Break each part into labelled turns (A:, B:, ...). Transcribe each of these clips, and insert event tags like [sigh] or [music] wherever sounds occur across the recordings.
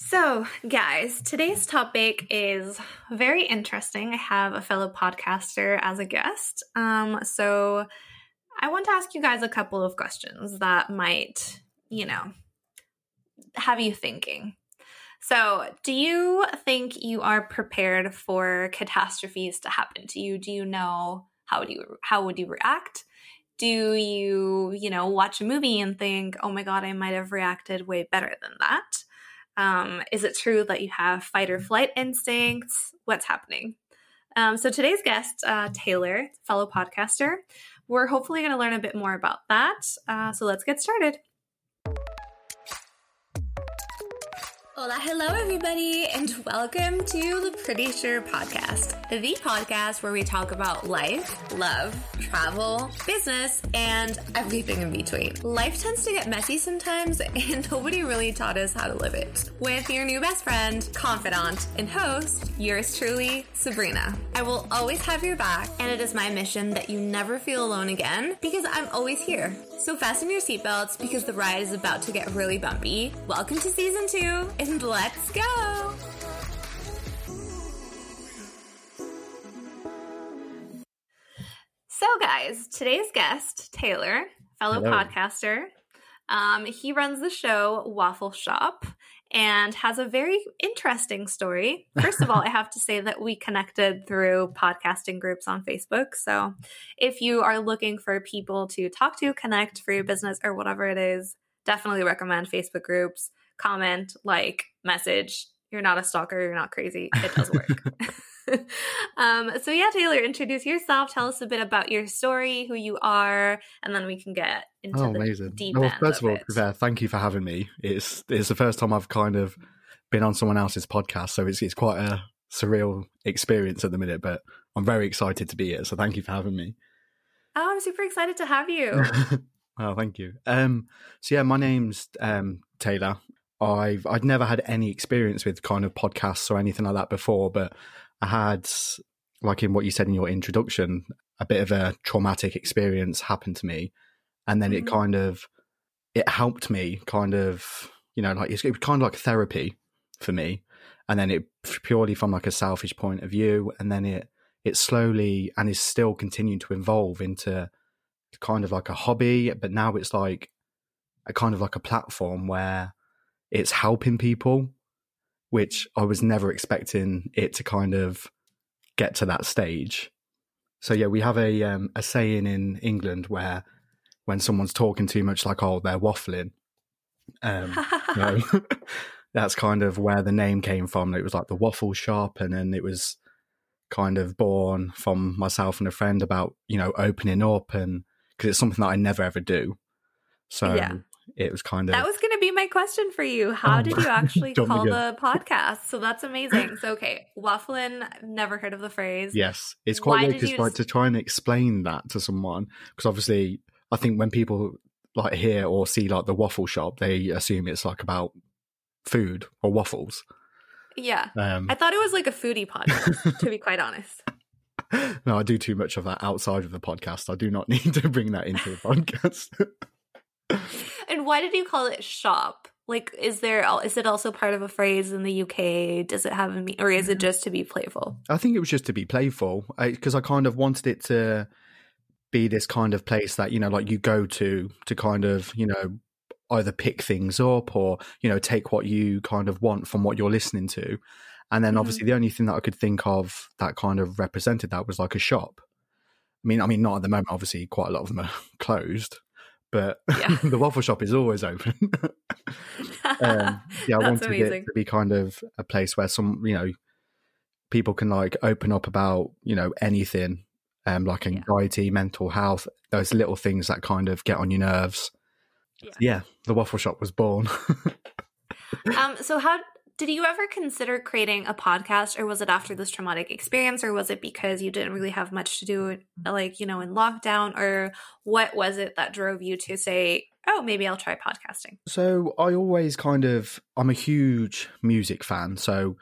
A: So, guys, today's topic is very interesting. I have a fellow podcaster as a guest. Um, so, I want to ask you guys a couple of questions that might, you know, have you thinking. So, do you think you are prepared for catastrophes to happen to you? Do you know how do you how would you react? Do you, you know, watch a movie and think, "Oh my god, I might have reacted way better than that"? Um, is it true that you have fight or flight instincts? What's happening? Um, so today's guest, uh, Taylor, fellow podcaster, we're hopefully going to learn a bit more about that. Uh, so let's get started. Hola, hello, everybody, and welcome to the Pretty Sure Podcast, the podcast where we talk about life, love, travel, business, and everything in between. Life tends to get messy sometimes, [laughs] and nobody really taught us how to live it. With your new best friend, confidant, and host, yours truly, Sabrina. I will always have your back, and it is my mission that you never feel alone again because I'm always here. So fasten your seatbelts because the ride is about to get really bumpy. Welcome to season two, and let's go! So, guys, today's guest, Taylor, fellow Hello. podcaster, um, he runs the show Waffle Shop and has a very interesting story. [laughs] First of all, I have to say that we connected through podcasting groups on Facebook. So if you are looking for people to talk to, connect for your business or whatever it is, definitely recommend Facebook groups. Comment, like, message. You're not a stalker. You're not crazy. It does work. [laughs] [laughs] um, so yeah, Taylor, introduce yourself. Tell us a bit about your story, who you are, and then we can get into oh, the amazing. deep well,
B: first of,
A: of
B: all, uh, thank you for having me. It's it's the first time I've kind of been on someone else's podcast, so it's it's quite a surreal experience at the minute. But I'm very excited to be here. So thank you for having me.
A: Oh, I'm super excited to have you. [laughs]
B: oh, thank you. Um, so yeah, my name's um, Taylor. I've I'd never had any experience with kind of podcasts or anything like that before, but I had, like in what you said in your introduction, a bit of a traumatic experience happened to me. And then mm-hmm. it kind of, it helped me kind of, you know, like it was kind of like therapy for me. And then it purely from like a selfish point of view. And then it, it slowly and is still continuing to evolve into kind of like a hobby. But now it's like a kind of like a platform where it's helping people which I was never expecting it to kind of get to that stage. So yeah, we have a um, a saying in England where when someone's talking too much, like oh they're waffling. Um, [laughs] no, [laughs] that's kind of where the name came from. It was like the waffle shop, and then it was kind of born from myself and a friend about you know opening up and because it's something that I never ever do. So yeah it was kind of
A: that was going to be my question for you. How oh, did you [laughs] actually call the podcast? So that's amazing. [laughs] So okay, waffling. Never heard of the phrase.
B: Yes, it's quite weird because like to try and explain that to someone because obviously I think when people like hear or see like the waffle shop, they assume it's like about food or waffles.
A: Yeah, um, I thought it was like a foodie podcast. to be quite honest. [laughs]
B: No, I do too much of that outside of the podcast. I do not need to bring that into the podcast. [laughs]
A: and why did you call it shop? Like, is there is it also part of a phrase in the UK? Does it have a mean, or is it just to be playful?
B: I think it was just to be playful because I, I kind of wanted it to be this kind of place that you know, like you go to to kind of you know either pick things up or you know take what you kind of want from what you're listening to and then mm-hmm. obviously the only thing that i could think of that kind of represented that was like a shop i mean i mean not at the moment obviously quite a lot of them are [laughs] closed but yeah. [laughs] the waffle shop is always open. [laughs] um, yeah, I [laughs] wanted amazing. it to be kind of a place where some, you know, people can like open up about, you know, anything, um, like anxiety, yeah. mental health, those little things that kind of get on your nerves. Yeah, yeah the waffle shop was born.
A: um, so how did you ever consider creating a podcast or was it after this traumatic experience or was it because you didn't really have much to do like, you know, in lockdown or what was it that drove you to say, "Oh, maybe I'll try podcasting?"
B: So, I always kind of I'm a huge music fan, so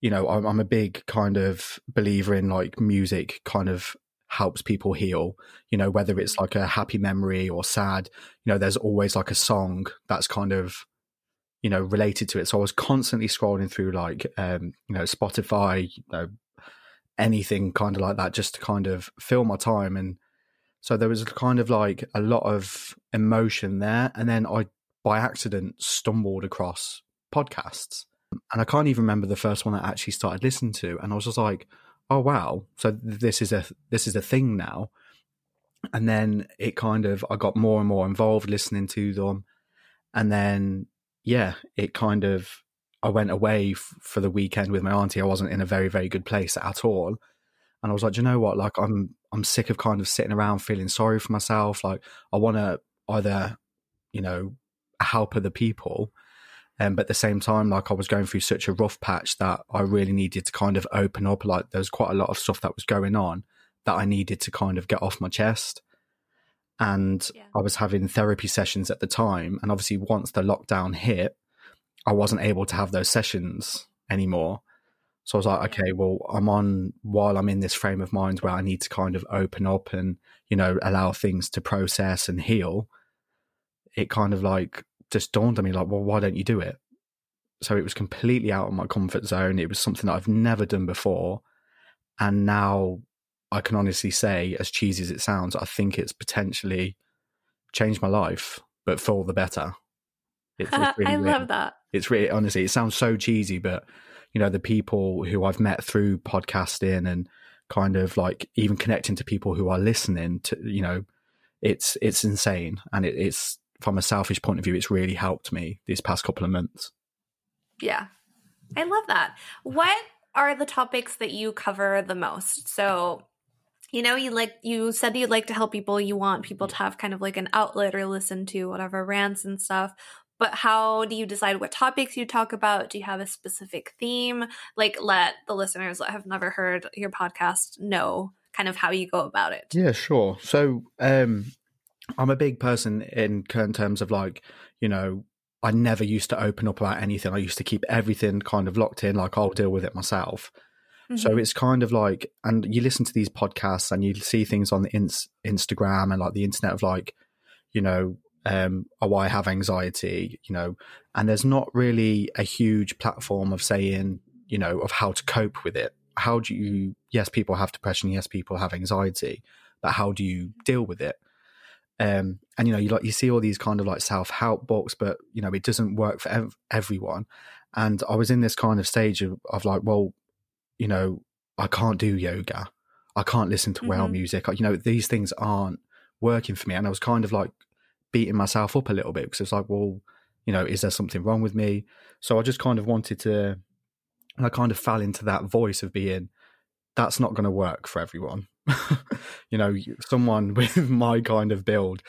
B: you know, I'm, I'm a big kind of believer in like music kind of helps people heal you know whether it's mm-hmm. like a happy memory or sad you know there's always like a song that's kind of you know, related to it. So I was constantly scrolling through like, um, you know, Spotify, you know, anything kind of like that, just to kind of fill my time. And so there was kind of like a lot of emotion there. And then I, by accident, stumbled across podcasts. And I can't even remember the first one I actually started listening to. And I was just like, oh wow, so this is a this is a thing now. And then it kind of I got more and more involved listening to them. And then yeah, it kind of I went away f- for the weekend with my auntie. I wasn't in a very very good place at all, and I was like, you know what? Like I'm I'm sick of kind of sitting around feeling sorry for myself. Like I want to either you know help other people, um, but at the same time, like I was going through such a rough patch that I really needed to kind of open up. Like there was quite a lot of stuff that was going on that I needed to kind of get off my chest and yeah. I was having therapy sessions at the time. And obviously, once the lockdown hit, I wasn't able to have those sessions anymore. So I was like, okay, well, I'm on while I'm in this frame of mind where I need to kind of open up and, you know, allow things to process and heal. It kind of like just dawned on me, like, well, why don't you do it? So it was completely out of my comfort zone. It was something that I've never done before. And now I can honestly say, as cheesy as it sounds, I think it's potentially changed my life, but for the better.
A: It's, it's [laughs] really, I love that.
B: It's really honestly, it sounds so cheesy, but you know, the people who I've met through podcasting and kind of like even connecting to people who are listening to, you know, it's it's insane, and it, it's from a selfish point of view, it's really helped me these past couple of months.
A: Yeah, I love that. What are the topics that you cover the most? So you know you like you said you'd like to help people you want people to have kind of like an outlet or listen to whatever rants and stuff but how do you decide what topics you talk about? Do you have a specific theme? Like let the listeners that have never heard your podcast know kind of how you go about it.
B: Yeah sure. So um i'm a big person in terms of like you know i never used to open up about anything. I used to keep everything kind of locked in like i'll deal with it myself so mm-hmm. it's kind of like, and you listen to these podcasts and you see things on the ins- Instagram and like the internet of like, you know, um, oh, I have anxiety, you know, and there's not really a huge platform of saying, you know, of how to cope with it. How do you, yes, people have depression, yes, people have anxiety, but how do you deal with it? Um, and you know, you like you see all these kind of like self help books, but you know, it doesn't work for ev- everyone. And I was in this kind of stage of, of like, well, you know, I can't do yoga. I can't listen to well mm-hmm. music. You know, these things aren't working for me. And I was kind of like beating myself up a little bit because it's like, well, you know, is there something wrong with me? So I just kind of wanted to, I kind of fell into that voice of being, that's not going to work for everyone. [laughs] you know, someone [laughs] with my kind of build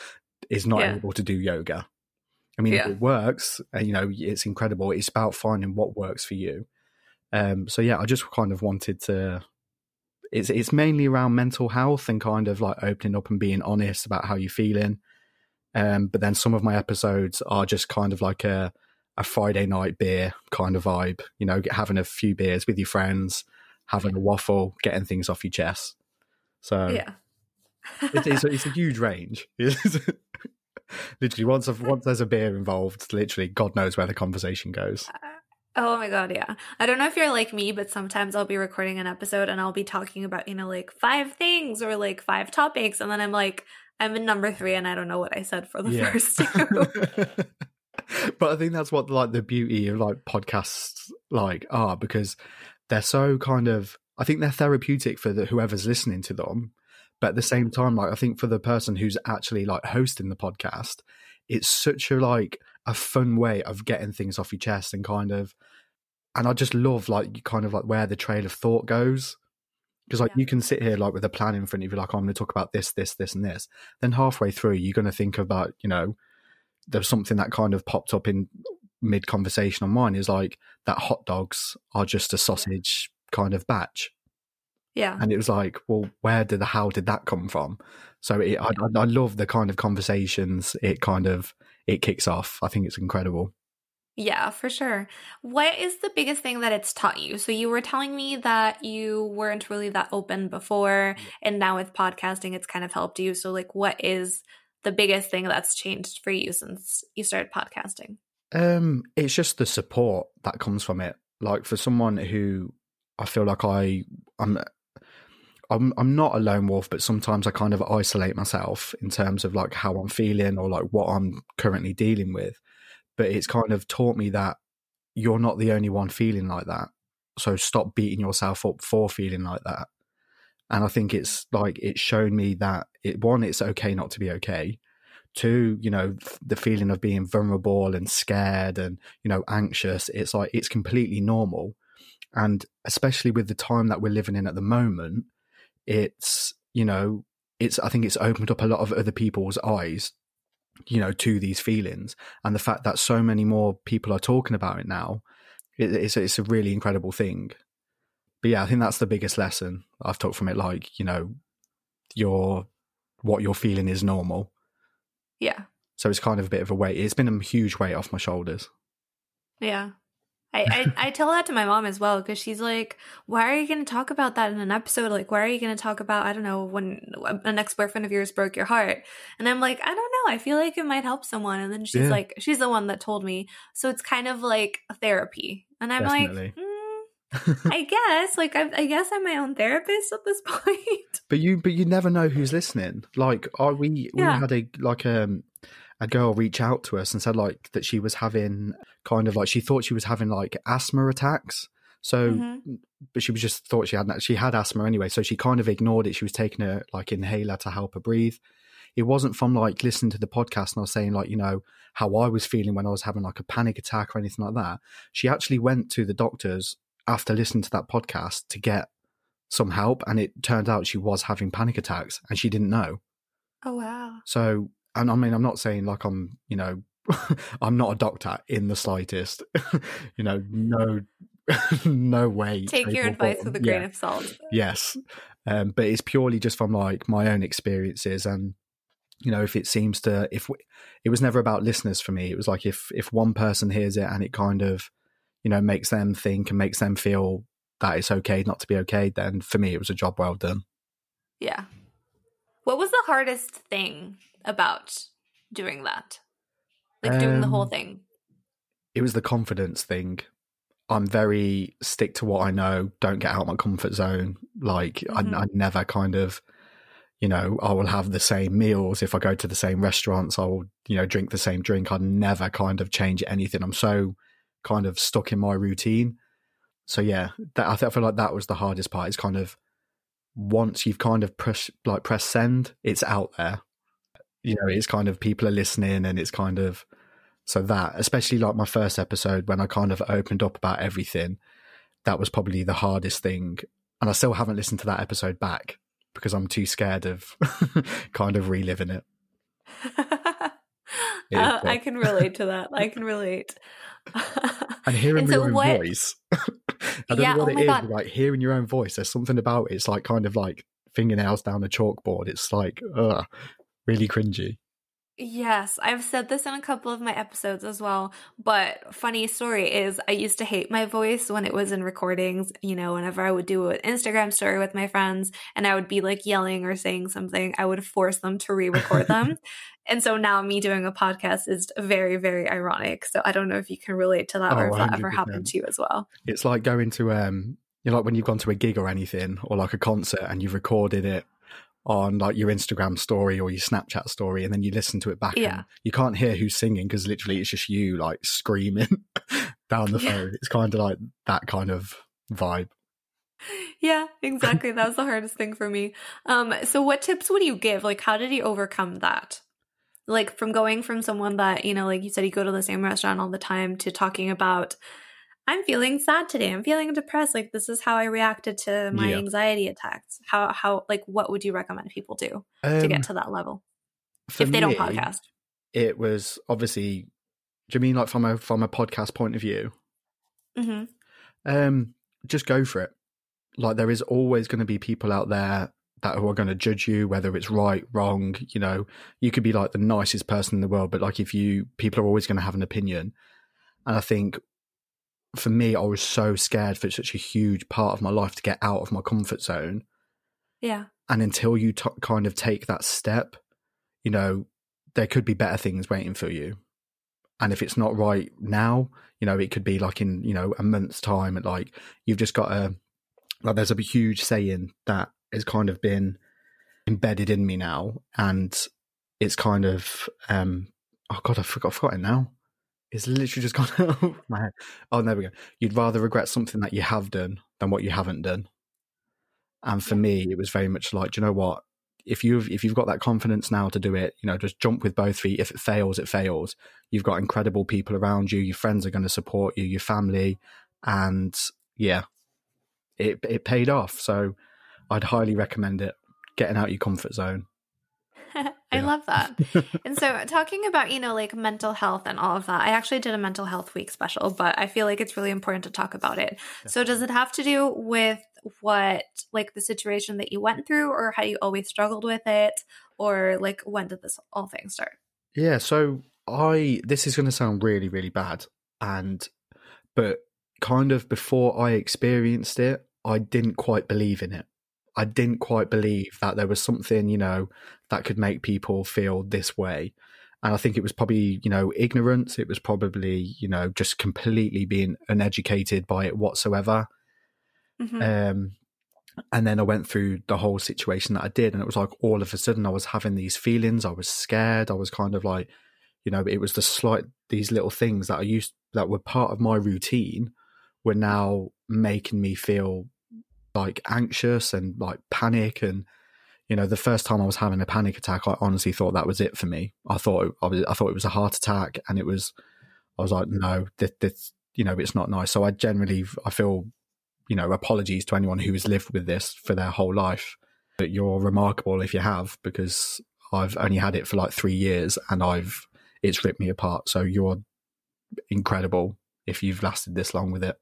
B: is not yeah. able to do yoga. I mean, yeah. it works, you know, it's incredible. It's about finding what works for you. Um, so yeah, I just kind of wanted to. It's it's mainly around mental health and kind of like opening up and being honest about how you're feeling. Um, but then some of my episodes are just kind of like a a Friday night beer kind of vibe. You know, having a few beers with your friends, having a waffle, getting things off your chest. So
A: yeah,
B: it, it's, a, it's a [laughs] huge range. [laughs] literally, once once there's a beer involved, literally, God knows where the conversation goes.
A: Oh my god, yeah. I don't know if you're like me, but sometimes I'll be recording an episode and I'll be talking about, you know, like five things or like five topics and then I'm like I'm in number 3 and I don't know what I said for the yeah. first [laughs]
B: two. [laughs] but I think that's what like the beauty of like podcasts like are because they're so kind of I think they're therapeutic for the, whoever's listening to them. But at the same mm-hmm. time, like I think for the person who's actually like hosting the podcast, it's such a like a fun way of getting things off your chest and kind of and I just love like you kind of like where the trail of thought goes. Because like yeah. you can sit here like with a plan in front of you, like oh, I'm going to talk about this, this, this, and this. Then halfway through, you're going to think about you know there's something that kind of popped up in mid conversation on mine is like that hot dogs are just a sausage kind of batch.
A: Yeah,
B: and it was like, well, where did the how did that come from? So it, yeah. I, I love the kind of conversations it kind of it kicks off. I think it's incredible.
A: Yeah, for sure. What is the biggest thing that it's taught you? So you were telling me that you weren't really that open before and now with podcasting it's kind of helped you. So like what is the biggest thing that's changed for you since you started podcasting?
B: Um, it's just the support that comes from it. Like for someone who I feel like I I'm I'm I'm not a lone wolf, but sometimes I kind of isolate myself in terms of like how I'm feeling or like what I'm currently dealing with. But it's kind of taught me that you're not the only one feeling like that. So stop beating yourself up for feeling like that. And I think it's like it's shown me that it one, it's okay not to be okay. Two, you know, the feeling of being vulnerable and scared and, you know, anxious, it's like it's completely normal. And especially with the time that we're living in at the moment, it's, you know, it's I think it's opened up a lot of other people's eyes you know to these feelings. And the fact that so many more people are talking about it now it, it's it's a really incredible thing. But yeah i think that's the biggest lesson i've took from it like you know your what you're feeling is normal.
A: Yeah.
B: so it's kind of a bit of a weight. It's been a huge weight off my shoulders.
A: Yeah. I, I, [laughs] I tell that to my mom as well because she's like, why are you going to talk about that in an episode? Like, why are you going to talk about, I don't know, when an ex boyfriend of yours broke your heart? And I'm like, I don't know. I feel like it might help someone. And then she's
B: Yeah.
A: like, she's the one that told me. So it's kind of like therapy. And I'm
B: Definitely.
A: like, mm, [laughs] I guess, like, I, I guess I'm my own therapist at this [laughs] point.
B: but you but you never know who's listening like are we we
A: Yeah.
B: had a like um a girl reach out to us and said like that she was having kind of like she thought she was having like asthma attacks. So
A: Mhm.
B: but she was just thought she had she had asthma anyway. So she kind of ignored it. She was taking a like inhaler to help her breathe. It wasn't from like listening to the podcast and I was saying like you know how I was feeling when I was having like a panic attack or anything like that. She actually went to the doctors after listening to that podcast to get some help and it turned out she was having panic attacks and she didn't know.
A: Oh, wow.
B: so and I mean I'm not saying like I'm you know [laughs] I'm not a doctor in the slightest [laughs] you know no [laughs] no way
A: Take your advice
B: form.
A: with a grain
B: Yeah
A: of salt.
B: yes um, but it's purely just from like my own experiences and you know if it seems to if we, it was never about listeners for me it was like if if one person hears it and it kind of you know makes them think and makes them feel that it's okay not to be okay then for me it was a job well done
A: Yeah. What was the hardest thing about doing that? Like doing the whole
B: Um,
A: thing.
B: it was the confidence thing. I'm very stick to what i know don't get out my comfort zone. Like
A: Mhm.
B: I, I never kind of you know i will have the same meals. If i go to the same restaurants i will you know drink the same drink. I never kind of change anything. I'm so kind of stuck in my routine. So yeah that i, feel like that was the hardest part. Is kind of once you've kind of press like press send it's out there you know it's kind of people are listening and it's kind of so that, especially like my first episode when I kind of opened up about everything, that was probably the hardest thing. And I still haven't listened to that episode back because I'm too scared of [laughs] kind of reliving it. [laughs] Is
A: Uh, I can relate to that. I [laughs] can relate.
B: And hearing
A: And
B: your own
A: what-
B: voice. I don't
A: Yeah,
B: know what
A: oh
B: it
A: my God.
B: like hearing your own voice. There's something about it. It's like kind of like fingernails down a chalkboard. It's like, ugh, really cringy.
A: Yes, I've said this in a couple of my episodes as well. But funny story is, I used to hate my voice when it was in recordings. You know, whenever I would do an Instagram story with my friends and I would be like yelling or saying something, I would force them to re record them. [laughs] and so now me doing a podcast is very, very ironic. So I don't know if you can relate to that or
B: Oh,
A: if that ever happened to you as well.
B: It's like going to um you know like when you've gone to a gig or anything or like a concert and you've recorded it on like your Instagram story or your Snapchat story and then you listen to it back
A: Yeah.
B: and you can't hear who's singing because literally it's just you like screaming [laughs] down the
A: Yeah.
B: phone. It's kind of like that kind of vibe.
A: Yeah, exactly. that was the hardest thing for me. Um, so what tips would you give? Like, how did he overcome that? Like from going from someone that, you know, like you said, you go to the same restaurant all the time to talking about, I'm feeling sad today. I'm feeling depressed. Like this is how I reacted to my
B: Yeah.
A: anxiety attacks. How how like what would you recommend people do to
B: Um,
A: get to that level if they don't podcast?
B: It was obviously do you mean like from a from a podcast point of view?
A: hmm
B: um, just go for it. Like there is always going to be people out there that who are going to judge you, whether it's right, wrong. You know, you could be like the nicest person in the world, but like if you, people are always going to have an opinion. And I think for me, I was so scared for such a huge part of my life to get out of my comfort zone.
A: Yeah.
B: And until you t- kind of take that step, you know, there could be better things waiting for you. and if it's not right now, you know, it could be like in you know a month's time. And like you've just got a like there's a huge saying that has kind of been embedded in me now, and it's kind of um oh god, I forgot, I forgot it now. It's literally just [laughs] gone out of my head. Oh, there we go. You'd rather regret something that you have done than what you haven't done. And for me, it was very much like, do you know what? If you've if you've got that confidence now to do it, you know, just jump with both feet. If it fails, it fails. You've got incredible people around you. Your friends are going to support you. Your family, and yeah, it it paid off. So I'd highly recommend it. Getting out your comfort zone. [laughs]
A: I love that. [laughs] and so, talking about, you know, like mental health and all of that, I actually did a mental health week special, but I feel like it's really important to talk about it. Yeah. So, does it have to do with what, like, the situation that you went through, or how you always struggled with it, or like, when did this all thing start?
B: Yeah. So, I, this is going to sound really, really bad. And, but kind of before I experienced it, I didn't quite believe in it. I didn't quite believe that there was something, you know, that could make people feel this way. And I think it was probably, you know, ignorance. It was probably, you know, just completely being uneducated by it whatsoever. Mm-hmm. Um, and then I went through the whole situation that I did, and it was like all of a sudden I was having these feelings. I was scared. I was kind of like, you know, it was the slight these little things that I used that were part of my routine were now making me feel like anxious and like panic and you know the first time I was having a panic attack I honestly thought that was it for me. I thought I was I thought it was a heart attack and it was I was like no this, this you know it's not nice. So I generally I feel you know apologies to anyone who has lived with this for their whole life. But you're remarkable if you have because I've only had it for like 3 years and I've it's ripped me apart. So you're incredible if you've lasted this long with it.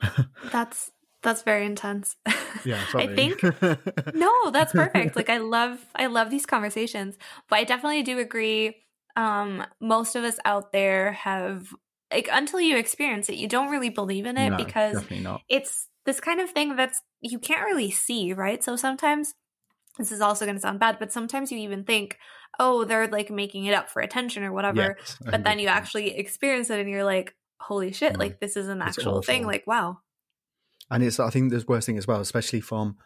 B: [laughs]
A: That's that's very intense. [laughs]
B: Yeah,
A: I think [laughs] no, that's perfect. Like I love I love these conversations, but I definitely do agree um most of us out there have like until you experience it, you don't really believe in it
B: no,
A: because it's this kind of thing that's you can't really see, right? So sometimes this is also going to sound bad, but sometimes you even think, "Oh, they're like making it up for attention or whatever."
B: Yes,
A: but then you actually experience it and you're like, "Holy shit, like this is an actual thing." Like, wow
B: and it's I think the worst thing as well, especially from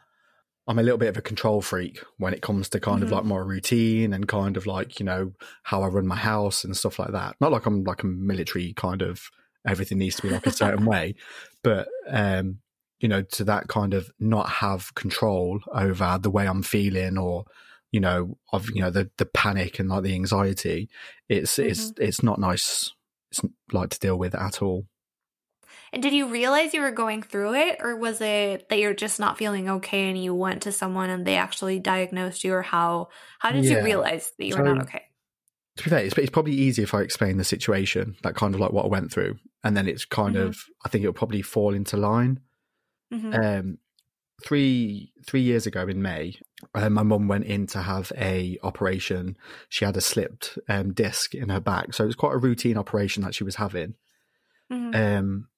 B: I'm a little bit of a control freak when it comes to kind mm-hmm. of like my routine and kind of like you know how I run my house and stuff like that. Not like I'm like a military kind of everything needs to be like a certain [laughs] way, but um, you know to that kind of not have control over the way I'm feeling or you know of you know the the panic and like the anxiety. It's mm-hmm. it's it's not nice. It's like to deal with at all.
A: And did you realize you were going through it, or was it that you're just not feeling okay and you went to someone and they actually diagnosed you, or how how did yeah. you realize that you were not okay?
B: To be fair, it's, it's, probably easier if I explain the situation, that kind of like what I went through, and then it's kind mm-hmm. of I think it'll probably fall into line. Mm-hmm. Um, three three years ago in May, uh, my mum went in to have a operation. She had a slipped um, disc in her back, so it was quite a routine operation that she was having. Mm-hmm. Um,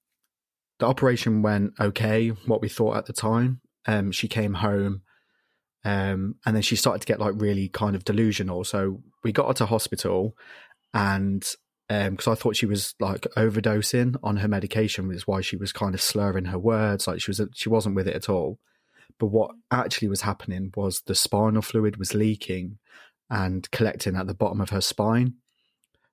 B: the operation went okay, what we thought at the time. Um, she came home, um, and then she started to get like really kind of delusional. So we got her to hospital, and because um, I thought she was like overdosing on her medication, which is why she was kind of slurring her words, like she was she wasn't with it at all. But what actually was happening was the spinal fluid was leaking and collecting at the bottom of her spine.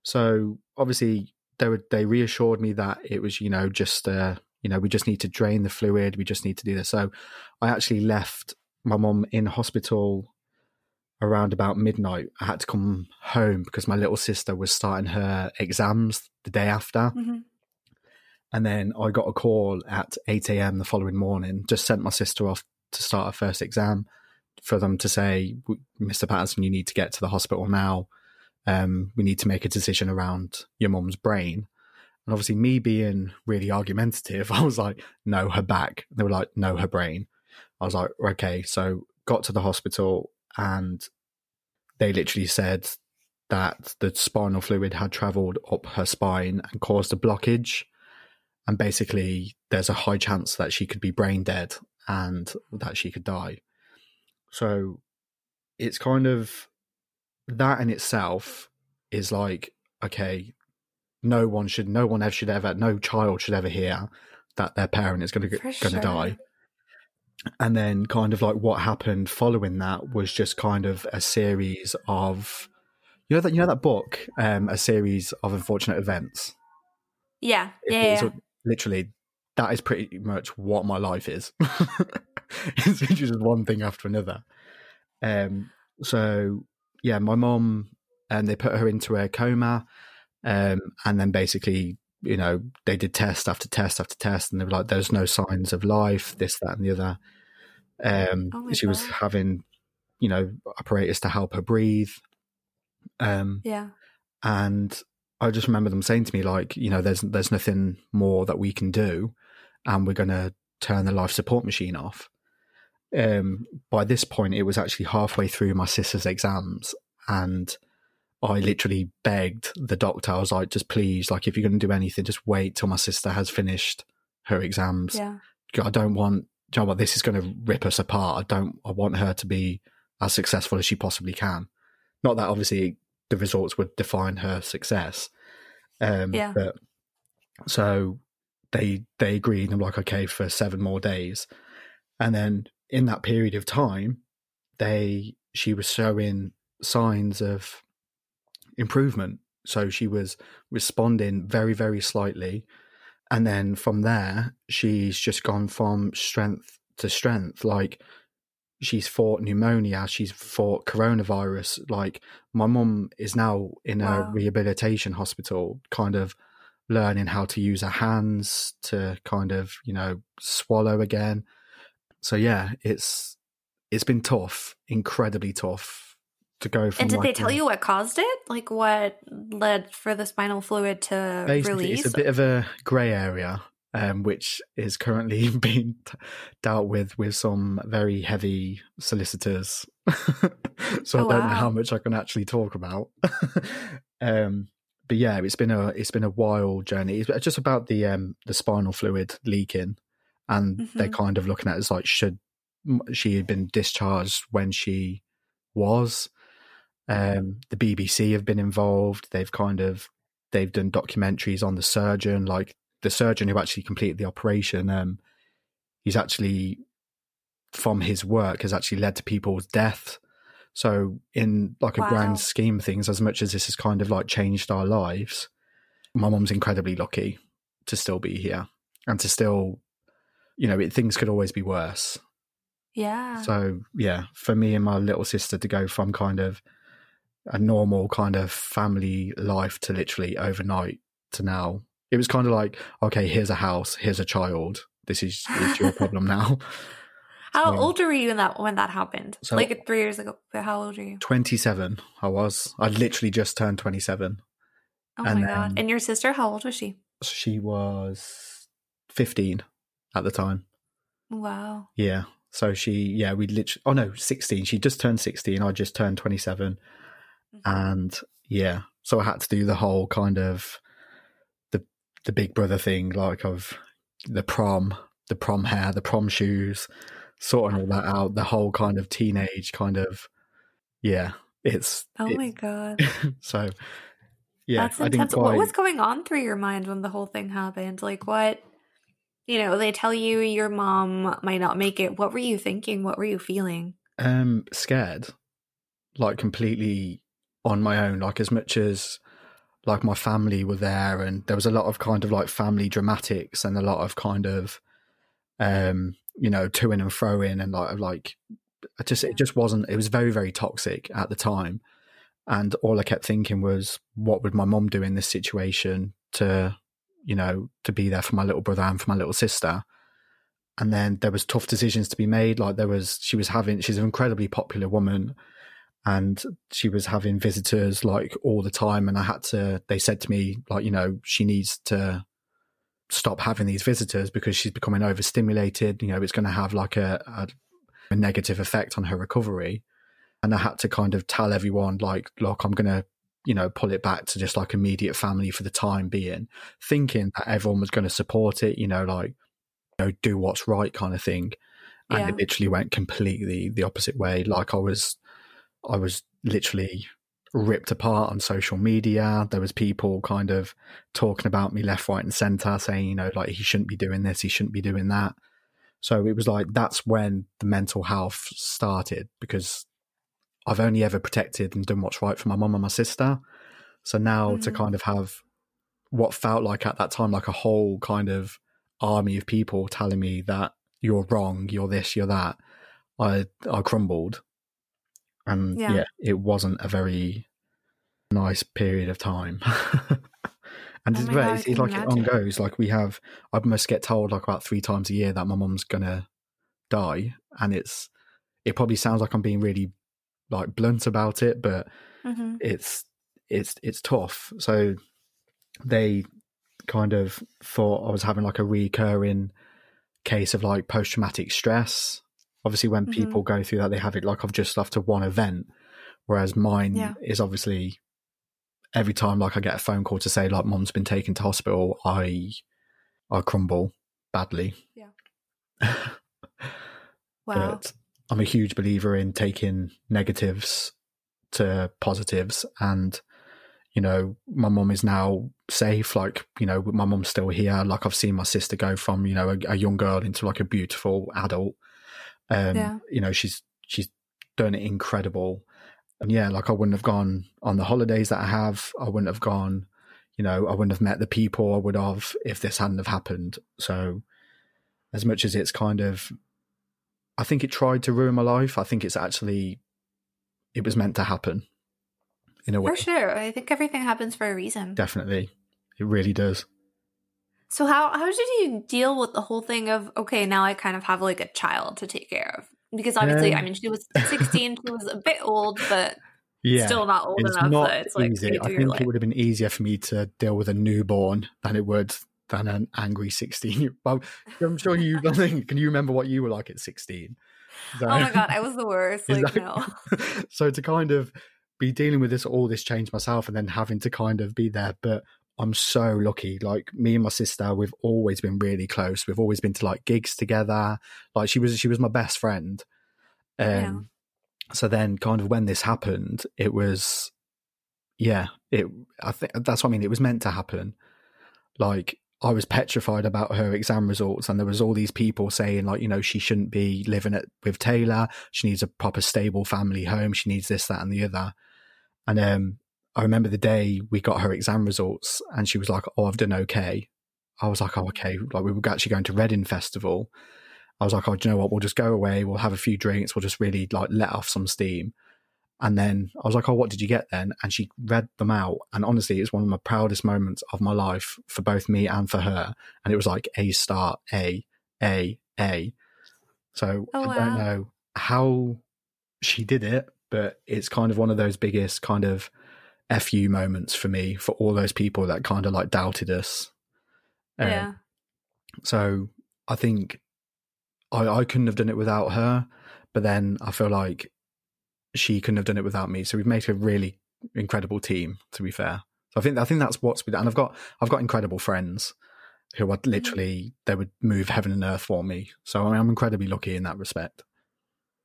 B: So obviously they were, they reassured me that it was you know just uh, you know, we just need to drain the fluid. We just need to do this. So I actually left my mom in hospital around about midnight. I had to come home because my little sister was starting her exams the day after. Mm-hmm. And then I got a call at 8 a.m. the following morning, just sent my sister off to start her first exam for them to say, Mr. Patterson, you need to get to the hospital now. Um, we need to make a decision around your mum's brain. And obviously, me being really argumentative, [laughs] I was like, no, her back. They were like, no, her brain. I was like, okay. So got to the hospital and they literally said that the spinal fluid had traveled up her spine and caused a blockage. And basically, there's a high chance that she could be brain dead and that she could die. So it's kind of that in itself is like, okay, no one should, no one ever should ever, no child should ever hear that their parent is going to going to
A: sure.
B: die. And then, kind of like what happened following that was just kind of a series of, you know that you know that book, um, a series of unfortunate events.
A: Yeah. Yeah. yeah.
B: literally that is pretty much what my life is. [laughs] it's just one thing after another. Um, so yeah, my mom and they put her into a coma, um, and then basically, you know, they did test after test after test, and they were like, "There's no signs of life, this, that, and the other." Um,
A: Oh
B: she was having, you know, apparatus to help her breathe. Um,
A: yeah.
B: and I just remember them saying to me like, you know, there's there's nothing more that we can do, and we're going to turn the life support machine off. Um, by this point, it was actually halfway through my sister's exams, and I literally begged the doctor. I was like, just please, like, if you're going to do anything, just wait till my sister has finished her exams.
A: Yeah.
B: I don't want, do you know what, this is going to rip us apart. I don't, I want her to be as successful as she possibly can. Not that obviously the results would define her success. Um,
A: Yeah.
B: But so they, they agreed. I'm like, okay, for seven more days. And then in that period of time, they, she was showing signs of improvement. So she was responding very, very slightly. And then from there, she's just gone from strength to strength. Like she's fought pneumonia, she's fought coronavirus. Like my mum is now in a rehabilitation hospital, kind of learning how to use her hands to kind of, you know, swallow again. So yeah, it's it's been tough, incredibly tough to go from
A: And did they tell
B: a-
A: you what caused it? Like what led for the spinal fluid to release?
B: it's a bit of a grey area um, which is currently [laughs] being t- dealt with with some very heavy solicitors [laughs] so
A: Oh,
B: i don't know how much i can actually talk about [laughs] um, but yeah it's been a it's been a wild journey it's just about the um the spinal fluid leaking and they're
A: Mhm.
B: kind of looking at it as like should she had been discharged when she was um, the BBC have been involved. They've kind of they've done documentaries on the surgeon, like the surgeon who actually completed the operation. Um, he's actually from his work has actually led to people's death. So in like a
A: Wow.
B: grand scheme of things, as much as this has kind of like changed our lives, my mum's incredibly lucky to still be here and to still, you know, it, things could always be worse.
A: yeah.
B: So yeah, for me and my little sister to go from kind of a normal kind of family life to literally overnight to now, it was kind of like, okay, here's a house, here's a child. This is, is your problem now. [laughs]
A: how
B: so-
A: old were you when that when that happened?
B: So-
A: like three years ago. But How old are you?
B: 27, I was. I literally just turned 27.
A: Oh
B: And
A: my god! And your sister, how old was she?
B: She was 15 at the time.
A: Wow.
B: Yeah. So she, yeah, we literally, oh no, 16. She just turned 16. I just turned 27.
A: Mm-hmm.
B: And yeah so i had to do the whole kind of the the big brother thing like of the prom the prom hair the prom shoes sorting all that out the whole kind of teenage kind of yeah it's
A: Oh
B: it-
A: my god. [laughs]
B: so yeah
A: That's intense.
B: quite
A: What was going on through your mind when the whole thing happened? Like what you know, they tell you your mom might not make it. What were you thinking? What were you feeling?
B: um scared like completely on my own like as much as like my family were there and there was a lot of kind of like family dramatics and a lot of kind of um you know to in and fro in and like like I just it just wasn't it was very very toxic at the time. And all I kept thinking was what would my mom do in this situation to you know to be there for my little brother and for my little sister? And then there was tough decisions to be made like there was she was having she's an incredibly popular woman and she was having visitors like all the time and i had to they said to me like you know she needs to stop having these visitors because she's becoming overstimulated you know it's going to have like a, a, a negative effect on her recovery. And i had to kind of tell everyone like look i'm going to you know pull it back to just like immediate family for the time being thinking that everyone was going to support it you know like you know do what's right kind of thing. And
A: Yeah.
B: it literally went completely the opposite way. Like i was I was literally ripped apart on social media. There was people kind of talking about me left, right, and center, saying, you know, like he shouldn't be doing this, he shouldn't be doing that. So it was like that's when the mental health started because I've only ever protected and done what's right for my mum and my sister. So now mm-hmm. to kind of have what felt like at that time like a whole kind of army of people telling me that you're wrong, you're this, you're that, I I crumbled and yeah. yeah, it wasn't a very nice period of time. [laughs] and oh it's, God, it's, it's like imagine. it on goes. Like we have, I must get told like about three times a year that my mom's gonna die, and it's it probably sounds like I'm being really like blunt about it, but mm-hmm. it's it's it's tough. So they kind of thought I was having like a recurring case of like post traumatic stress Obviously, when mm-hmm. people go through that, they have it like I've just after one event, whereas mine yeah. is obviously every time like I get a phone call to say like mom's been taken to hospital, I I crumble badly.
A: Yeah. [laughs] wow.
B: But I'm a huge believer in taking negatives to positives and you know my mom is now safe like you know my mom's still here like i've seen my sister go from you know a, a young girl into like a beautiful adult um, yeah. You know, she's she's done it incredible. And yeah, like I wouldn't have gone on the holidays that I have. I wouldn't have gone, you know, I wouldn't have met the people I would have if this hadn't have happened. So as much as it's kind of I think it tried to ruin my life, I think it's actually it was meant to happen. In a way.
A: For sure. I think everything happens for a reason.
B: Definitely. It really does.
A: So how how did you deal with the whole thing of okay, now I kind of have like a child to take care of? Because obviously, I um, mean, she was [laughs] 16, she was a bit old, but yeah, still not old it's enough. Not it's like
B: easy. I think it would have been easier for me to deal with a newborn than it would than an angry 16. Well, I'm sure you can you remember what you were like at 16?
A: So, oh my god, I [laughs] was the worst. Like exactly. no. [laughs]
B: so to kind of be dealing with this all this change myself and then having to kind of be there, but I'm so lucky. Like me and my sister, we've always been really close. We've always been to like gigs together. Like she was, she was my best friend. Um, yeah. So then, kind of when this happened, it was, yeah, it. I think that's what I mean. It was meant to happen. Like I was petrified about her exam results, and there was all these people saying like, you know, she shouldn't be living at with Taylor. She needs a proper stable family home. She needs this, that, and the other. And um, I remember the day we got her exam results and she was like, Oh, I've done okay. I was like, Oh, okay. Like we were actually going to Reading Festival. I was like, Oh, do you know what? We'll just go away. We'll have a few drinks. We'll just really like let off some steam. And then I was like, Oh, what did you get then? And she read them out. And honestly, it's one of my proudest moments of my life for both me and for her. And it was like A star, A, A, A. So oh, I don't know how she did it, but it's kind of one of those biggest kind of fu moments for me for all those people that kind of like doubted us.
A: Um, yeah.
B: So I think I I couldn't have done it without her, but then I feel like she couldn't have done it without me. So we've made a really incredible team. To be fair, so I think I think that's what's been. And I've got I've got incredible friends who are mm-hmm. literally they would move heaven and earth for me. So I mean, I'm incredibly lucky in that respect.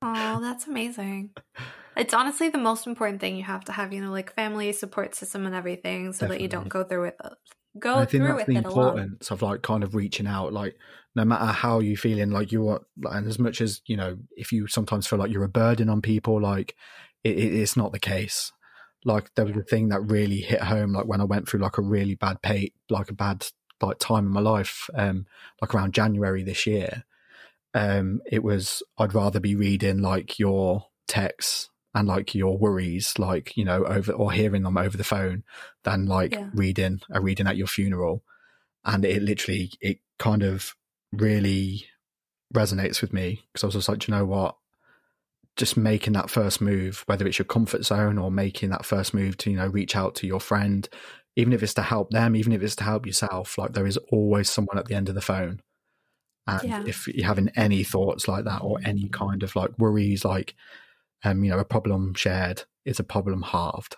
A: Oh, that's amazing. [laughs] It's honestly the most important thing you have to have, you know, like family support system and everything, so Definitely. that you don't go through with it. Go I think through that's the importance
B: of like kind of reaching out, like no matter how you feeling, like you are, and as much as you know, if you sometimes feel like you're a burden on people, like it, it, it's not the case. Like there was a thing that really hit home, like when I went through like a really bad pay, like a bad like time in my life, um, like around January this year um, it was I'd rather be reading like your texts and like your worries, like you know, over or hearing them over the phone, than like yeah. reading a reading at your funeral. And it literally, it kind of really resonates with me because I was just like, you know what? Just making that first move, whether it's your comfort zone or making that first move to, you know, reach out to your friend, even if it's to help them, even if it's to help yourself, like there is always someone at the end of the phone and yeah. if you're having any thoughts like that or any kind of like worries, like, um, you know, a problem shared is a problem halved.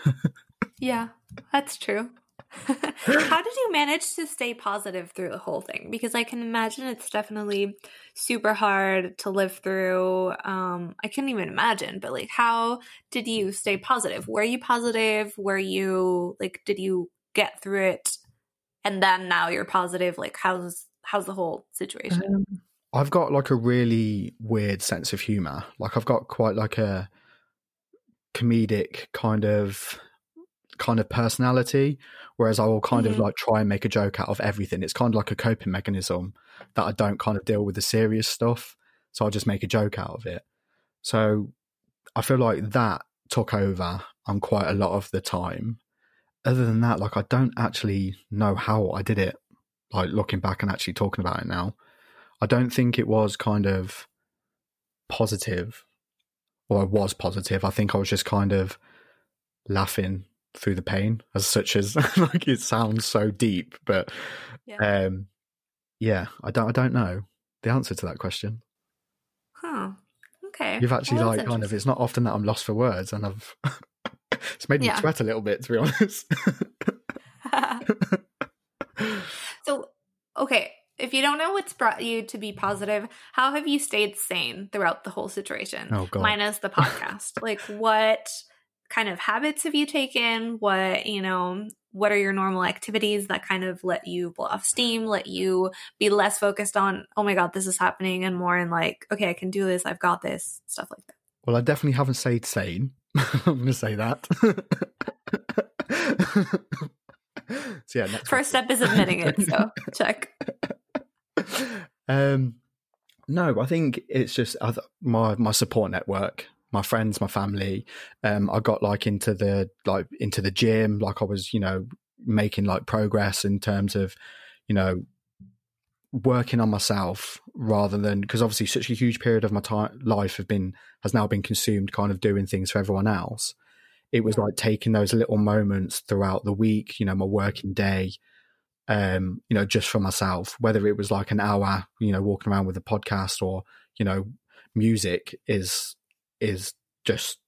B: [laughs]
A: yeah, that's true. [laughs] How did you manage to stay positive through the whole thing? Because I can imagine it's definitely super hard to live through. Um, I couldn't even imagine, but like, how did you stay positive? Were you positive? Were you like, did you get through it, and then now you're positive? Like, how's how's the whole situation? Um,
B: I've got like a really weird sense of humor. Like, I've got quite like a comedic kind of kind of personality whereas i will kind mm-hmm. of like try and make a joke out of everything it's kind of like a coping mechanism that i don't kind of deal with the serious stuff so i'll just make a joke out of it so i feel like that took over on quite a lot of the time other than that like i don't actually know how i did it like looking back and actually talking about it now i don't think it was kind of positive or I was positive. I think I was just kind of laughing through the pain, as such as [laughs] like it sounds so deep, but yeah. um, yeah, I don't, I don't know the answer to that question.
A: Huh. Okay.
B: You've actually well, like kind of. It's not often that I'm lost for words, and I've. [laughs] it's made me yeah. sweat a little bit, to be honest. [laughs]
A: so, okay, if you don't know what's brought you to be positive, how have you stayed sane throughout the whole situation?
B: Oh, God.
A: Minus the podcast. [laughs] like, what kind of habits have you taken? What, you know, what are your normal activities that kind of let you blow off steam, let you be less focused on, oh my God, this is happening, and more in like, okay, I can do this, I've got this, stuff like that?
B: Well, I definitely haven't stayed sane. [laughs] I'm going to say that. [laughs] so, yeah,
A: first step is admitting it. So, check. [laughs]
B: Um, no, I think it's just my my support network, my friends, my family. Um, I got like into the like into the gym, like I was, you know, making like progress in terms of, you know, working on myself rather than because obviously such a huge period of my time life have been has now been consumed kind of doing things for everyone else. It was like taking those little moments throughout the week, you know, my working day, um, you know, just for myself, whether it was like an hour, you know, walking around with a podcast or, you know, music is, is just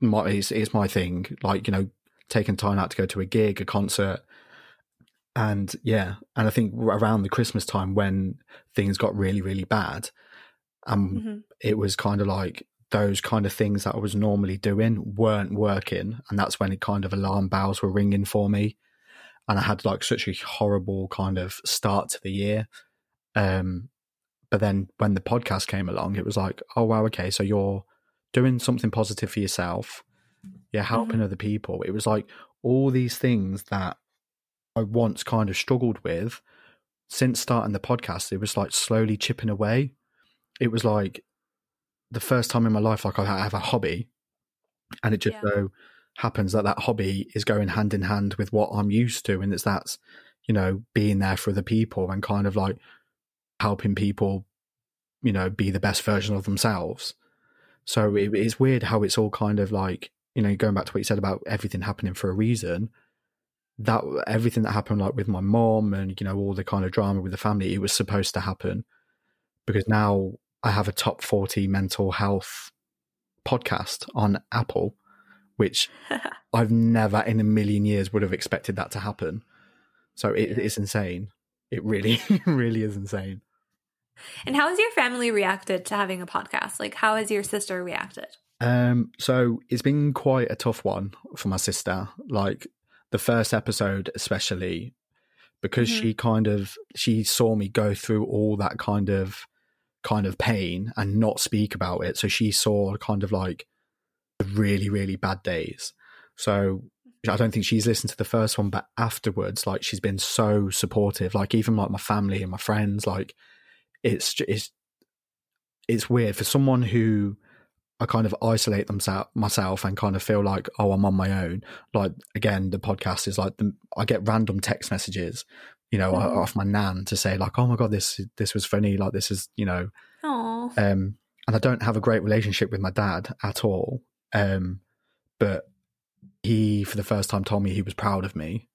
B: my, is, is my thing. Like, you know, taking time out to go to a gig, a concert. And yeah, and I think around the Christmas time when things got really, really bad, um, mm-hmm. it was kind of like those kind of things that I was normally doing weren't working. And that's when it kind of alarm bells were ringing for me and I had like such a horrible kind of start to the year. Um, but then when the podcast came along, it was like, oh wow, okay, so you're doing something positive for yourself, you're helping mm-hmm. other people. It was like all these things that I once kind of struggled with since starting the podcast. It was like slowly chipping away. It was like the first time in my life, like I have a hobby, and it just yeah. so happens that that hobby is going hand in hand with what I'm used to, and it's that's you know being there for the people and kind of like helping people, you know, be the best version of themselves. So it, it's weird how it's all kind of like you know going back to what you said about everything happening for a reason. That everything that happened like with my mom and you know all the kind of drama with the family, it was supposed to happen because now I have a top forty mental health podcast on Apple which [laughs] I've never in a million years would have expected that to happen. So it is insane. It really, [laughs] [laughs] really is insane.
A: And how has your family reacted to having a podcast? Like, how has your sister reacted?
B: Um, so it's been quite a tough one for my sister. Like the first episode, especially because mm-hmm. she kind of she saw me go through all that kind of kind of pain and not speak about it. So she saw kind of like really, really bad days. So I don't think she's listened to the first one, but afterwards, like she's been so supportive. Like even like my family and my friends, like it's it's it's weird for someone who I kind of isolate themselves myself and kind of feel like oh I'm on my own. Like again, the podcast is like the, I get random text messages, you know, mm. off my nan to say like oh my god this this was funny, like this is you know,
A: Aww.
B: um, and I don't have a great relationship with my dad at all. Um, but he, for the first time, told me he was proud of me,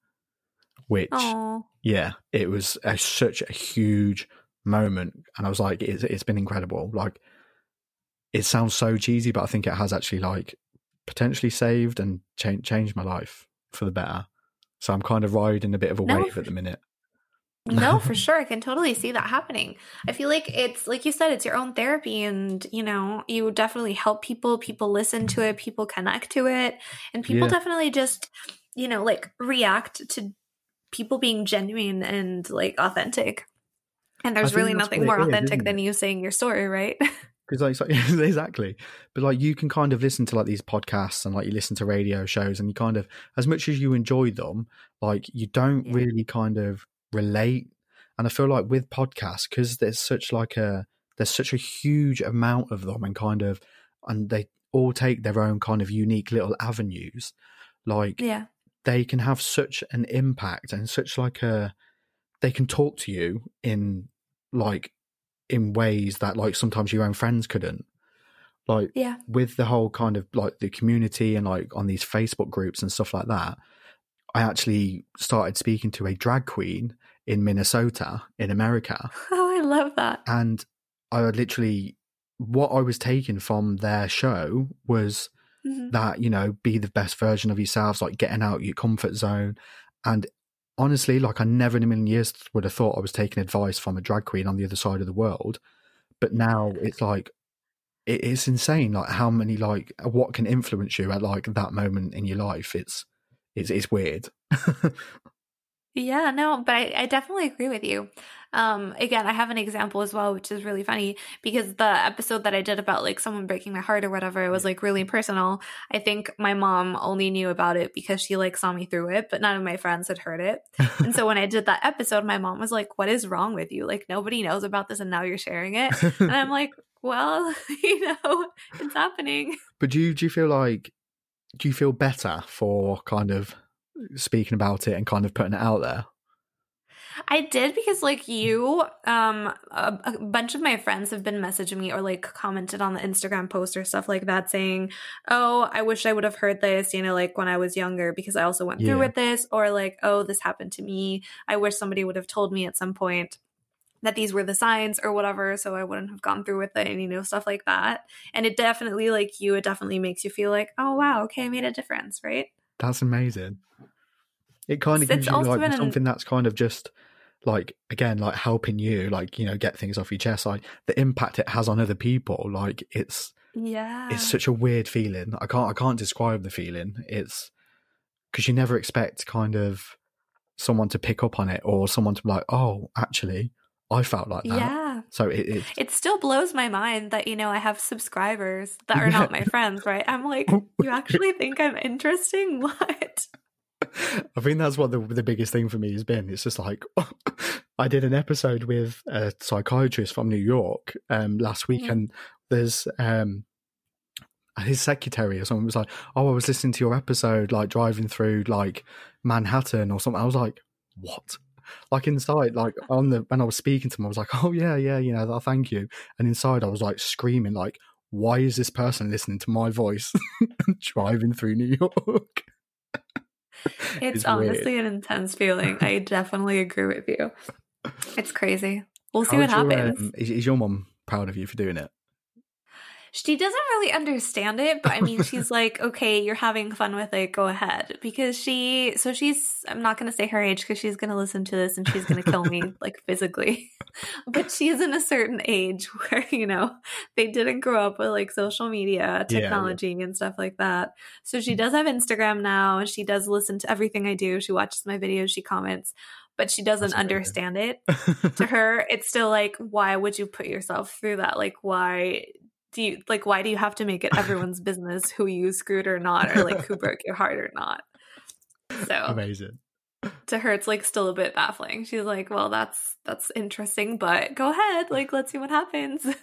B: which,
A: Aww.
B: yeah, it was a, such a huge moment. And I was like, it's, it's been incredible. Like, it sounds so cheesy, but I think it has actually, like, potentially saved and cha- changed my life for the better. So I'm kind of riding a bit of a
A: No,
B: wave at the minute.
A: No, [laughs] for sure. I can totally see that happening. I feel like it's like you said, it's your own therapy, and you know, you definitely help people. People listen to it, people connect to it, and people
B: Yeah.
A: definitely just, you know, like react to people being genuine and like authentic. And there's really nothing more
B: is,
A: authentic than you saying your story, right? [laughs]
B: Because like, like [laughs] exactly, but like you can kind of listen to like these podcasts and like you listen to radio shows, and you kind of as much as you enjoy them, like you don't
A: Yeah.
B: really kind of relate. And I feel like with podcasts, because there's such like a there's such a huge amount of them, and kind of, and they all take their own kind of unique little avenues. Like
A: yeah.
B: they can have such an impact and such like a they can talk to you in like in ways that like sometimes your own friends couldn't like
A: Yeah.
B: with the whole kind of like the community and like on these facebook groups and stuff like that i actually started speaking to a drag queen in minnesota in america. [laughs]
A: Oh, I love that.
B: and i literally what i was taking from their show was
A: Mhm.
B: that you know be the best version of yourselves like getting out your comfort zone. And honestly like i never in a million years would have thought i was taking advice from a drag queen on the other side of the world. But now it's like it's insane like how many like what can influence you at like that moment in your life. It's it's, it's weird [laughs]
A: Yeah, no, but I, I definitely agree with you. Um, again, I have an example as well, which is really funny because the episode that I did about like someone breaking my heart or whatever, it was like really personal. I think my mom only knew about it because she like saw me through it, but none of my friends had heard it. And so [laughs] when I did that episode, my mom was like, What is wrong with you? Like nobody knows about this and now you're sharing it. And I'm like, Well, [laughs] you know, it's happening.
B: but do you do you feel like do you feel better for kind of speaking about it and kind of putting it out there
A: I did because like you, um, a, a bunch of my friends have been messaging me or like commented on the Instagram post or stuff like that saying, "Oh, I wish I would have heard this," you know, like when I was younger because I also went
B: Yeah.
A: through with this, or like, "Oh, this happened to me. I wish somebody would have told me at some point." That these were the signs or whatever, so I wouldn't have gone through with it, and you know, stuff like that. And it definitely, like you, it definitely makes you feel like, oh wow, okay, I made a difference, right?
B: That's amazing. It kind of
A: It's
B: gives you like
A: been
B: something that's kind of just like again like helping you like you know get things off your chest like the impact it has on other people. Like it's
A: Yeah,
B: it's such a weird feeling. I can't i can't describe the feeling. It's because you never expect kind of someone to pick up on it or someone to be like oh actually i felt like that.
A: Yeah.
B: So it, it
A: it still blows my mind that you know I have subscribers that are not my friends, right? I'm like, [laughs] you actually think I'm interesting? [laughs] What?
B: I think that's what the the biggest thing for me has been. It's just like [laughs] I did an episode with a psychiatrist from New York um, last week,
A: Mhm.
B: and there's um, his secretary or someone was like, "Oh, I was listening to your episode, like driving through like Manhattan or something." I was like, "What?" Like inside, like on the when I was speaking to him, I was like, "Oh yeah, yeah, you know, thank you." And inside, I was like screaming, like, "Why is this person listening to my voice [laughs] driving through New York?" [laughs]
A: It's,
B: It's
A: honestly
B: weird.
A: an intense feeling. I definitely agree with you. It's crazy. We'll see what
B: How's your,
A: happens.
B: um, is, is your mom proud of you for doing it?
A: She doesn't really understand it, but I mean, [laughs] she's like, okay, you're having fun with it, go ahead. Because she, so she's, I'm not going to say her age because she's going to listen to this and she's going to kill me, [laughs] like physically. [laughs] but she's in a certain age where, you know, they didn't grow up with like social media,
B: Yeah, yeah.
A: technology, and stuff like that. So she does have Instagram now and she does listen to everything I do. She watches my videos, she comments, but she doesn't understand it to her it's still like why would you put yourself through that like why do you like why do you have to make it everyone's [laughs] business who you screwed or not or like who broke your heart or not so
B: Amazing.
A: to her it's like still a bit baffling she's like well that's that's interesting but go ahead like let's see what happens [laughs]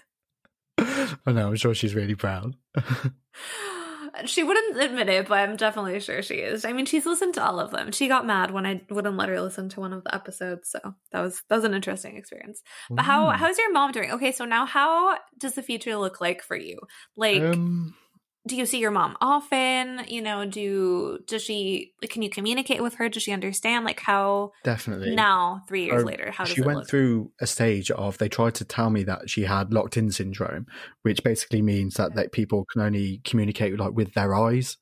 B: I know. I'm sure she's really proud. [laughs]
A: she wouldn't admit it but i'm definitely sure she is i mean she's listened to all of them she got mad when i wouldn't let her listen to one of the episodes so that was that was an interesting experience But how
B: Mm.
A: how's your mom doing? Okay, so now how does the future look like for you? Like,
B: Um,
A: do you see your mom often? You know, do does she like, can you communicate with her? Does she understand? Like how
B: definitely.
A: now, three years
B: Um,
A: later, how does
B: she went
A: look?
B: through a stage of they tried to tell me that she had locked in syndrome, which basically means that, that people can only communicate like with their eyes.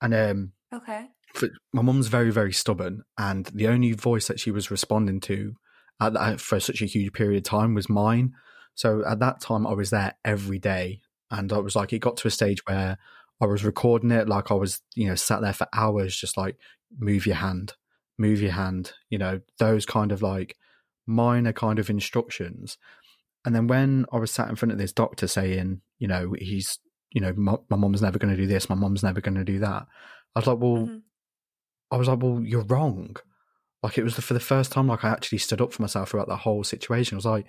B: And um
A: okay.
B: for, my mom's very very stubborn, and the only voice that she was responding to at that, for such a huge period of time was mine. So at that time, I was there every day, and I was like, it got to a stage where I was recording it, like I was, you know, sat there for hours, just like move your hand, move your hand, you know, those kind of like minor kind of instructions. And then when I was sat in front of this doctor saying, you know, he's, you know, my, my mom's never going to do this, my mom's never going to do that. I was like, well, mm-hmm. I was like, well, you're wrong. Like it was the, for the first time, like I actually stood up for myself throughout the whole situation. I was like,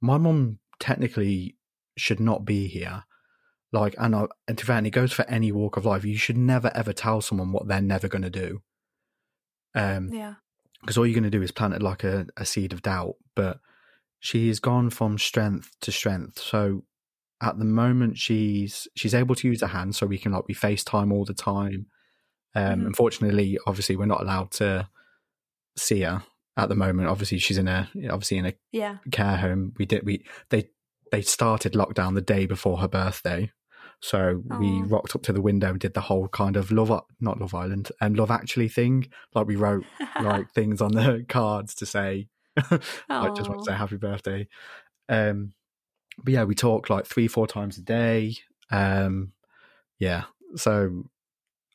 B: my mom technically should not be here. Like, and, I, and to and it goes for any walk of life. You should never ever tell someone what they're never going to do.
A: Um, yeah.
B: Because all you're going to do is plant it like a, a seed of doubt. But she has gone from strength to strength. So at the moment, she's she's able to use her hands, so we can like we FaceTime all the time. Um, mm-hmm. Unfortunately, obviously, we're not allowed to see her at the moment. Obviously, she's in a obviously in a
A: yeah.
B: care home. We did we they they started lockdown the day before her birthday, so Aww. we rocked up to the window and did the whole kind of love not Love Island and Love Actually thing. Like we wrote like [laughs] things on the [laughs] cards to say [laughs] I just want to say happy birthday. Um, but yeah, we talk like three four times a day. Um, yeah, so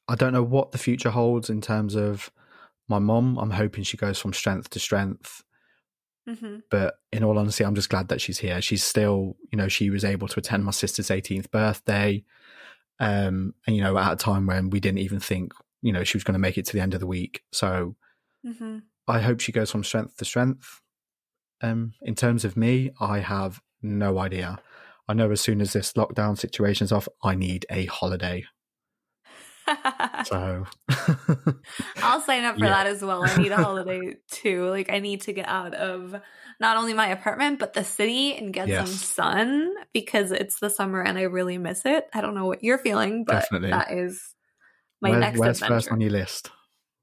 B: I don't know what the future holds in terms of my mom. I'm hoping she goes from strength to strength. Mm-hmm. But in all honesty, I'm just glad that she's here. She's still, you know, she was able to attend my sister's 18th birthday. Um, and, you know, at a time when we didn't even think, you know, she was going to make it to the end of the week. So mm-hmm. I hope she goes from strength to strength. Um, in terms of me, I have no idea. I know as soon as this lockdown situation's off, I need a holiday [laughs] so
A: I'll sign up [laughs] for yeah. that as well. I need a [laughs] holiday too. Like I need to get out of not only my apartment but the city and get yes. some sun because it's the summer and I really miss it. I don't know what you're feeling, but Definitely. that is my
B: Where,
A: next
B: where's
A: adventure.
B: first on your list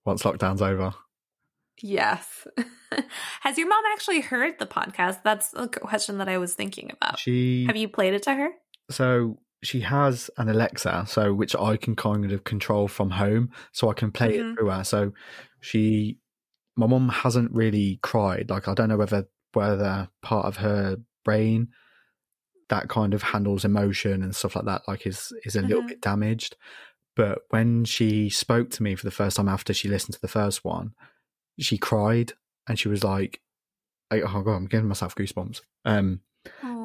B: once lockdown's over?
A: Yes. Has your mom actually heard the podcast? That's a question that I was thinking about.
B: She
A: Have you played it to her?
B: So she has an Alexa, so which I can kind of control from home, so I can play mm-hmm. it through her. So she, my mom hasn't really cried. Like I don't know whether whether part of her brain that kind of handles emotion and stuff like that, like is is a mm-hmm. little bit damaged. But when she spoke to me for the first time after she listened to the first one, she cried and she was like, "Oh God, I'm giving myself goosebumps." Um,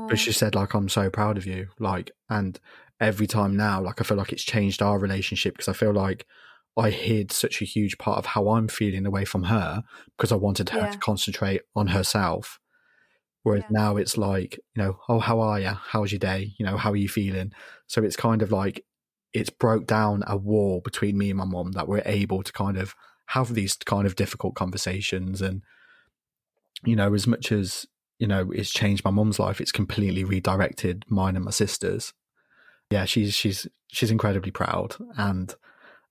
B: but she said, like, I'm so proud of you. Like, and every time now, like, I feel like it's changed our relationship because I feel like I hid such a huge part of how I'm feeling away from her because I wanted her yeah. to concentrate on herself. Whereas yeah. now it's like, you know, oh, how are you? How's your day? You know, how are you feeling? So it's kind of like it's broke down a wall between me and my mom that we're able to kind of have these kind of difficult conversations and you know as much as you know, it's changed my mum's life. It's completely redirected mine and my sister's. Yeah, she's she's she's incredibly proud, and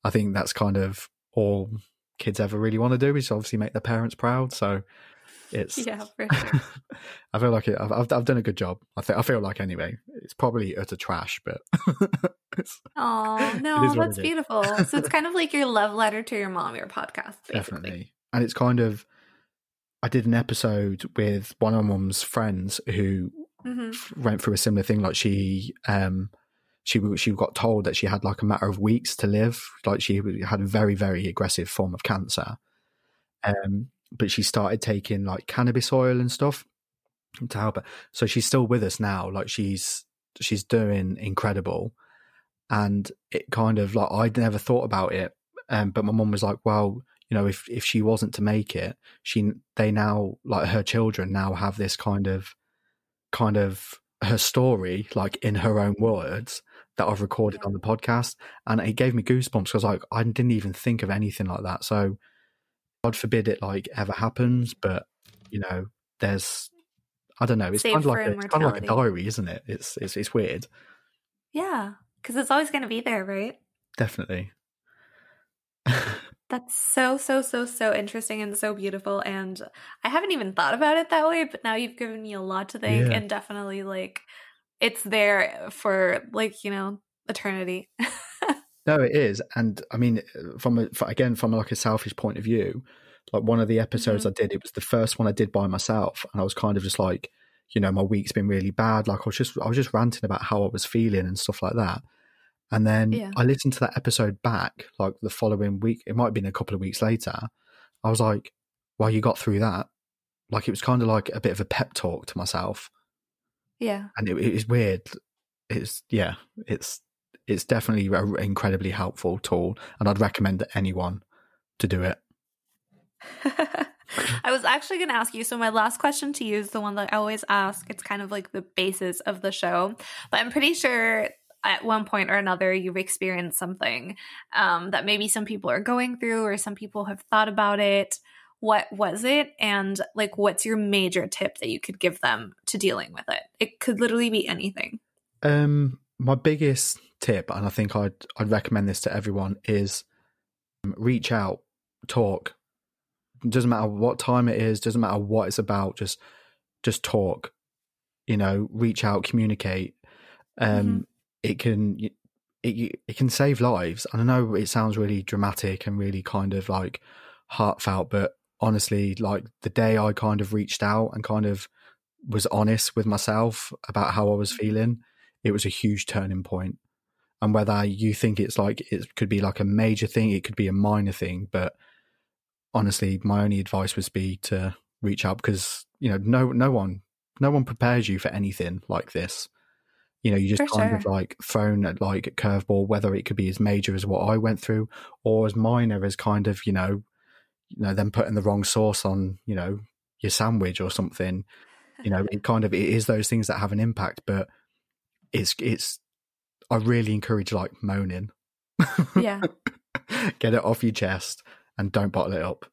B: I think that's kind of all kids ever really want to do is obviously make their parents proud. So it's
A: yeah, [laughs] sure.
B: I feel like it, I've, I've, I've done a good job. I think I feel like anyway. It's probably utter trash, but [laughs]
A: oh [laughs] no, that's beautiful. so it's kind of like your love letter to your mom, your podcast, basically.
B: definitely. And it's kind of I did an episode with one of my mum's friends who mm-hmm. went through a similar thing. Like she, um, she she got told that she had like a matter of weeks to live. Like she had a very very aggressive form of cancer, um, but she started taking like cannabis oil and stuff to help her. So she's still with us now. Like she's she's doing incredible, and it kind of like I'd never thought about it. Um, but my mum was like, "Well, you know, if if she wasn't to make it, she they now like her children now have this kind of kind of her story like in her own words that I've recorded on the podcast, and it gave me goosebumps because like I didn't even think of anything like that. So, God forbid it like ever happens, but you know, there's I don't know. It's kind of like a, it's kind of like a diary, isn't it? It's it's it's weird.
A: Yeah, because it's always going to be there, right?
B: Definitely. [laughs]
A: That's so, so, so, so interesting and so beautiful. And I haven't even thought about it that way, but now you've given me a lot to think yeah. and definitely like it's there for like, you know, eternity. [laughs]
B: No, it is, and I mean, from a, again from like a selfish point of view, like one of the episodes mm-hmm. I did, it was the first one I did by myself, and I was kind of just like, you know, my week's been really bad. Like I was just, I was just ranting about how I was feeling and stuff like that. And then yeah. I listened to that episode back, like the following week. It might have been a couple of weeks later. I was like, "Well, you got through that." Like it was kind of like a bit of a pep talk to myself.
A: Yeah,
B: and it, it was weird. It's yeah, it's it's definitely an incredibly helpful tool, and I'd recommend that anyone to do it. [laughs]
A: I was actually going to ask you. So, my last question to you is the one that I always ask. It's kind of like the basis of the show, but I'm pretty sure at one point or another you've experienced something um, that maybe some people are going through or some people have thought about it. What was it? And like, what's your major tip that you could give them to dealing with it? It could literally be anything.
B: Um, my biggest tip, and I think I'd I'd recommend this to everyone, is um, reach out, talk. Doesn't matter what time it is, doesn't matter what it's about. Just just talk. You know, reach out, communicate. Um, mm-hmm. It can it it can save lives. And I know it sounds really dramatic and really kind of like heartfelt, but honestly, like the day I kind of reached out and kind of was honest with myself about how I was mm-hmm. feeling, it was a huge turning point. point and whether you think it's like it could be like a major thing, it could be a minor thing. But honestly, my only advice would be to reach out because you know no no one no one prepares you for anything like this. You know, you just for kind sure. of like thrown at like a curveball, whether it could be as major as what I went through or as minor as kind of you know, you know, them putting the wrong sauce on you know your sandwich or something. You know, it [laughs] kind of it is those things that have an impact, but it's it's I really encourage like moaning.
A: Yeah. [laughs]
B: Get it off your chest and don't bottle it up.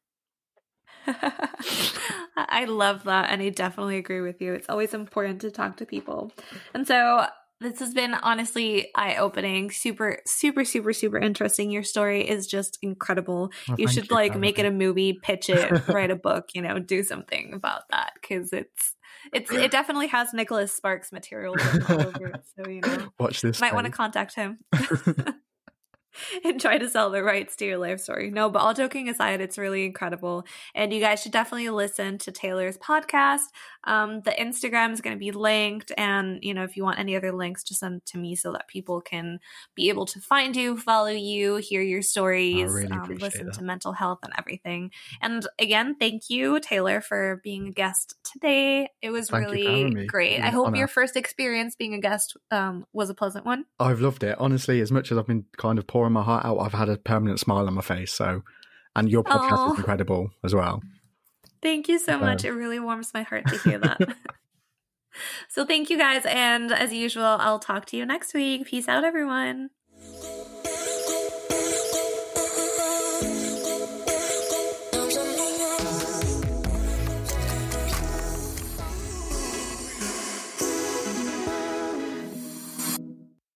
B: [laughs]
A: I love that. And I definitely agree with you. It's always important to talk to people. And so this has been honestly eye opening, super, super, super, super interesting. Your story is just incredible. Well, you should you, like make it a movie, pitch it, [laughs] write a book, you know, do something about that because it's it's it definitely has Nicholas Sparks material all over it. So you know, [laughs]
B: watch this.
A: Might want to contact him. [laughs] [laughs] and try to sell the rights to your life story. No, but all joking aside, it's really incredible. And you guys should definitely listen to Taylor's podcast. Um, the Instagram is going to be linked. And, you know, if you want any other links, just send to me so that people can be able to find you, follow you, hear your stories, really um, listen that. to mental health and everything. And again, thank you, Taylor, for being a guest today. It was thank really great. I hope honor. your first experience being a guest um, was a pleasant one.
B: I've loved it. Honestly, as much as I've been kind of pouring pouring my heart out, I've had a permanent smile on my face. So, and your podcast Aww. is incredible as well.
A: Thank you so much. It really warms my heart to hear that. [laughs] so, thank you guys. And as usual, I'll talk to you next week. Peace out, everyone.